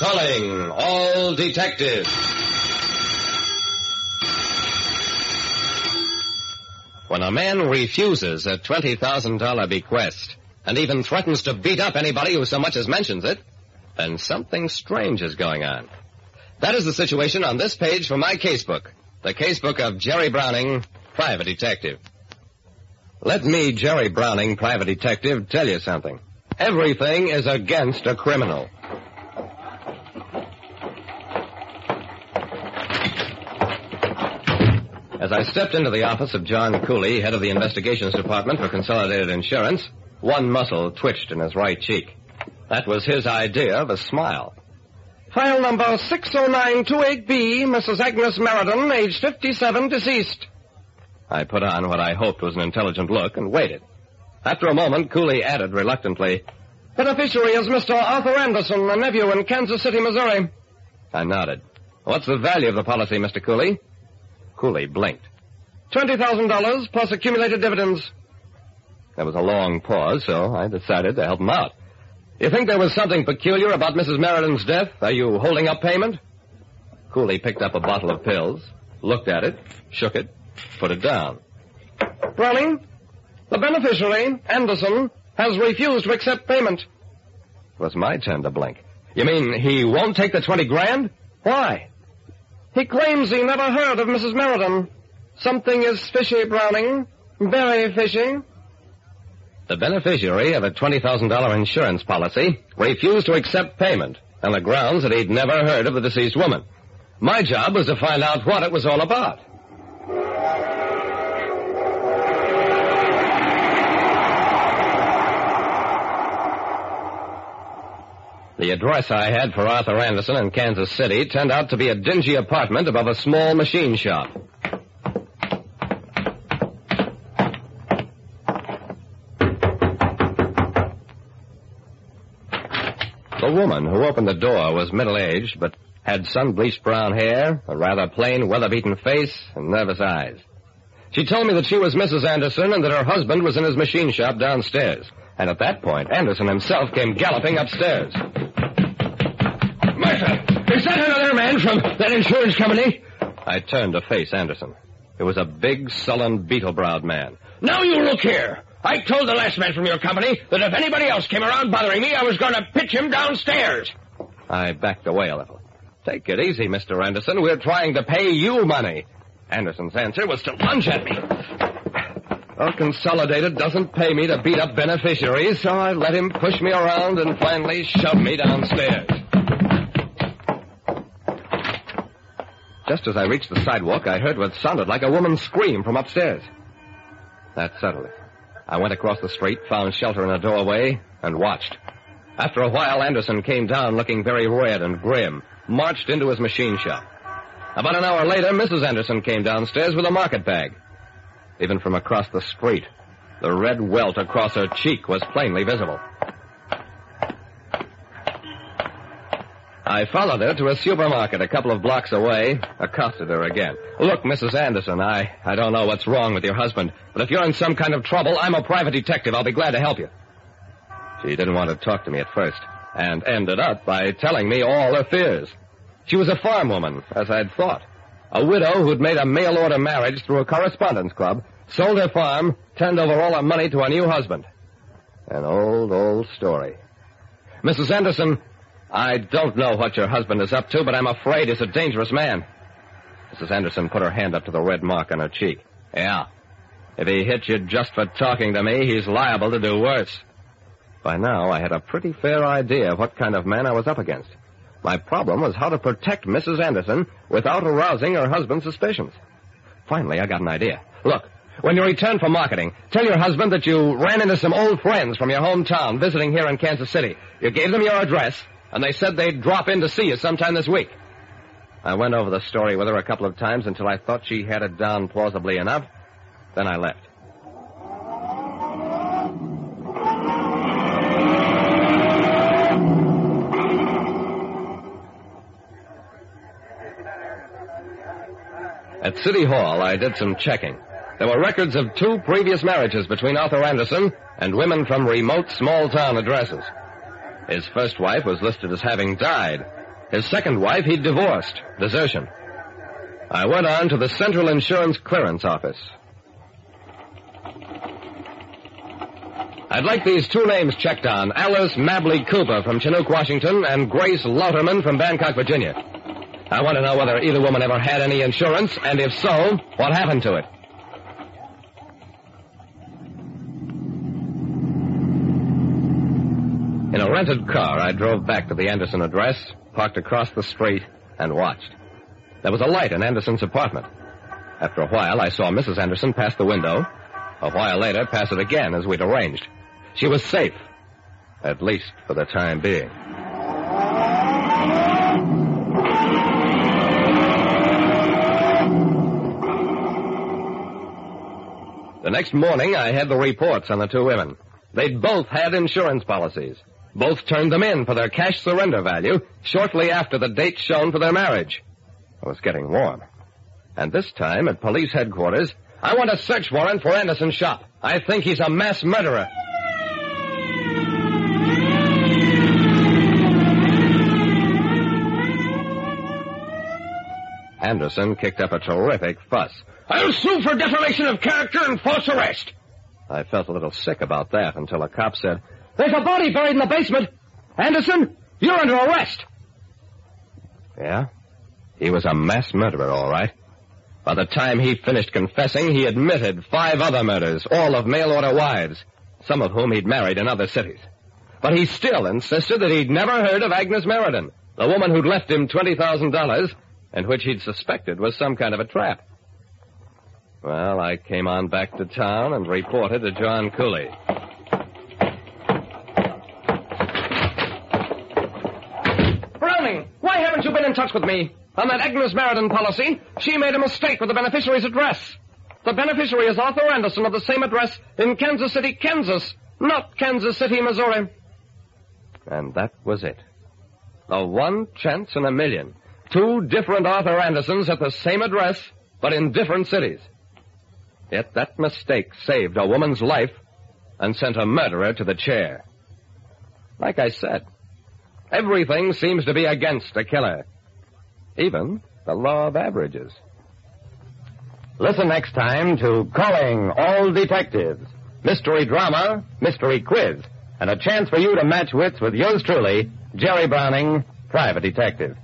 Calling all detectives. When a man refuses a $20,000 bequest and even threatens to beat up anybody who so much as mentions it, then something strange is going on. That is the situation on this page from my casebook. The casebook of Jerry Browning, private detective. Let me, Jerry Browning, private detective, tell you something. Everything is against a criminal. As I stepped into the office of John Cooley, head of the investigations department for Consolidated Insurance, one muscle twitched in his right cheek. That was his idea of a smile. File number 60928B, Mrs. Agnes Meriden, age 57, deceased. I put on what I hoped was an intelligent look and waited. After a moment, Cooley added reluctantly, Beneficiary is Mr. Arthur Anderson, a nephew in Kansas City, Missouri. I nodded. What's the value of the policy, Mr. Cooley? Cooley blinked. $20,000 plus accumulated dividends. There was a long pause, so I decided to help him out. You think there was something peculiar about Mrs. Meriden's death? Are you holding up payment? Cooley picked up a bottle of pills, looked at it, shook it, put it down. Browning, the beneficiary, Anderson, has refused to accept payment. It was my turn to blink. You mean he won't take the 20 grand? Why? He claims he never heard of Mrs. Meriden. Something is fishy, Browning. Very fishy. The beneficiary of a $20,000 insurance policy refused to accept payment on the grounds that he'd never heard of the deceased woman. My job was to find out what it was all about. The address I had for Arthur Anderson in Kansas City turned out to be a dingy apartment above a small machine shop. The woman who opened the door was middle-aged, but had sun-bleached brown hair, a rather plain, weather-beaten face, and nervous eyes. She told me that she was Mrs. Anderson and that her husband was in his machine shop downstairs. And at that point, Anderson himself came galloping upstairs. Martha, is that another man from that insurance company? I turned to face Anderson. It was a big, sullen, beetle-browed man. Now you look here. I told the last man from your company that if anybody else came around bothering me, I was going to pitch him downstairs. I backed away a little. Take it easy, Mr. Anderson. We're trying to pay you money. Anderson's answer was to lunge at me. Well, Consolidated doesn't pay me to beat up beneficiaries, so I let him push me around and finally shove me downstairs. Just as I reached the sidewalk, I heard what sounded like a woman's scream from upstairs. That settled it. I went across the street, found shelter in a doorway, and watched. After a while, Anderson came down looking very red and grim, marched into his machine shop. About an hour later, Mrs. Anderson came downstairs with a market bag. Even from across the street, the red welt across her cheek was plainly visible. I followed her to a supermarket a couple of blocks away, accosted her again. Look, Mrs. Anderson, I, I don't know what's wrong with your husband, but if you're in some kind of trouble, I'm a private detective. I'll be glad to help you. She didn't want to talk to me at first, and ended up by telling me all her fears. She was a farm woman, as I'd thought. A widow who'd made a mail order marriage through a correspondence club, sold her farm, turned over all her money to a new husband. An old, old story. Mrs. Anderson, I don't know what your husband is up to, but I'm afraid he's a dangerous man. Mrs. Anderson put her hand up to the red mark on her cheek. Yeah. If he hits you just for talking to me, he's liable to do worse. By now, I had a pretty fair idea of what kind of man I was up against. My problem was how to protect Mrs. Anderson without arousing her husband's suspicions. Finally, I got an idea. Look, when you return from marketing, tell your husband that you ran into some old friends from your hometown visiting here in Kansas City. You gave them your address, and they said they'd drop in to see you sometime this week. I went over the story with her a couple of times until I thought she had it down plausibly enough. Then I left. At City Hall, I did some checking. There were records of two previous marriages between Arthur Anderson and women from remote small town addresses. His first wife was listed as having died, His second wife he'd divorced. Desertion. I went on to the Central Insurance Clearance Office. I'd like these two names checked on. Alice Mabley Cooper from Chinook, Washington, and Grace Lauterman from Bangkok, Virginia. I want to know whether either woman ever had any insurance, and if so, what happened to it. In a rented car, I drove back to the Anderson address, parked across the street, and watched. There was a light in Anderson's apartment. After a while, I saw Mrs. Anderson pass the window. A while later, pass it again as we'd arranged. She was safe. At least for the time being. The next morning, I had the reports on the two women. They'd both had insurance policies. Both turned them in for their cash surrender value shortly after the date shown for their marriage. It was getting warm. And this time at police headquarters, I want a search warrant for Anderson's shop. I think he's a mass murderer. Anderson kicked up a terrific fuss. I'll sue for defamation of character and false arrest. I felt a little sick about that until a cop said, There's a body buried in the basement. Anderson, you're under arrest. Yeah? He was a mass murderer, all right. By the time he finished confessing, he admitted five other murders, all of mail order wives, some of whom he'd married in other cities. But he still insisted that he'd never heard of Agnes Meriden, the woman who'd left him $20,000 and which he'd suspected was some kind of a trap. Well, I came on back to town and reported to John Cooley. Browning, why haven't you been in touch with me? On that Agnes Meriden policy, she made a mistake with the beneficiary's address. The beneficiary is Arthur Anderson of the same address in Kansas City, Kansas, not Kansas City, Missouri. And that was it. The one chance in a million. Two different Arthur Andersons at the same address, but in different cities. Yet that mistake saved a woman's life and sent a murderer to the chair. Like I said, everything seems to be against a killer. Even the law of averages. Listen next time to Calling All Detectives. Mystery drama, mystery quiz, and a chance for you to match wits with yours truly, Jerry Browning, private detective.